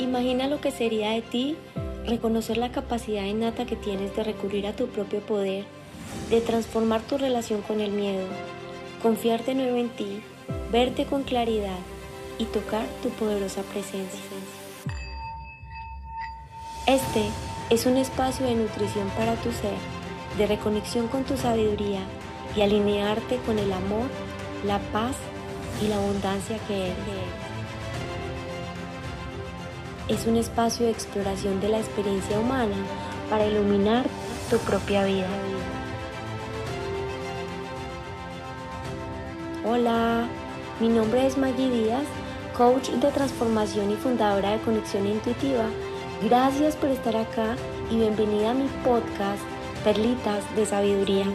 Imagina lo que sería de ti reconocer la capacidad innata que tienes de recurrir a tu propio poder, de transformar tu relación con el miedo, confiar de nuevo en ti, verte con claridad y tocar tu poderosa presencia. Este es un espacio de nutrición para tu ser, de reconexión con tu sabiduría y alinearte con el amor, la paz y la abundancia que eres. Es un espacio de exploración de la experiencia humana para iluminar tu propia vida. Hola, mi nombre es Maggie Díaz, coach de transformación y fundadora de Conexión Intuitiva. Gracias por estar acá y bienvenida a mi podcast Perlitas de Sabiduría.